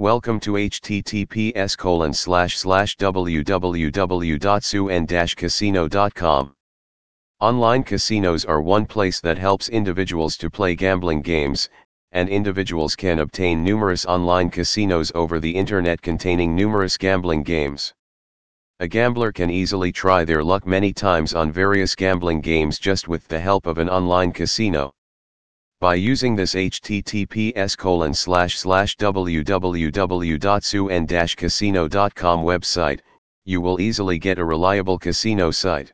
Welcome to https colon slash slash www.ssun-casino.com. Online casinos are one place that helps individuals to play gambling games, and individuals can obtain numerous online casinos over the internet containing numerous gambling games. A gambler can easily try their luck many times on various gambling games just with the help of an online casino. By using this https colon slash slash www.ssun-casino.com website, you will easily get a reliable casino site.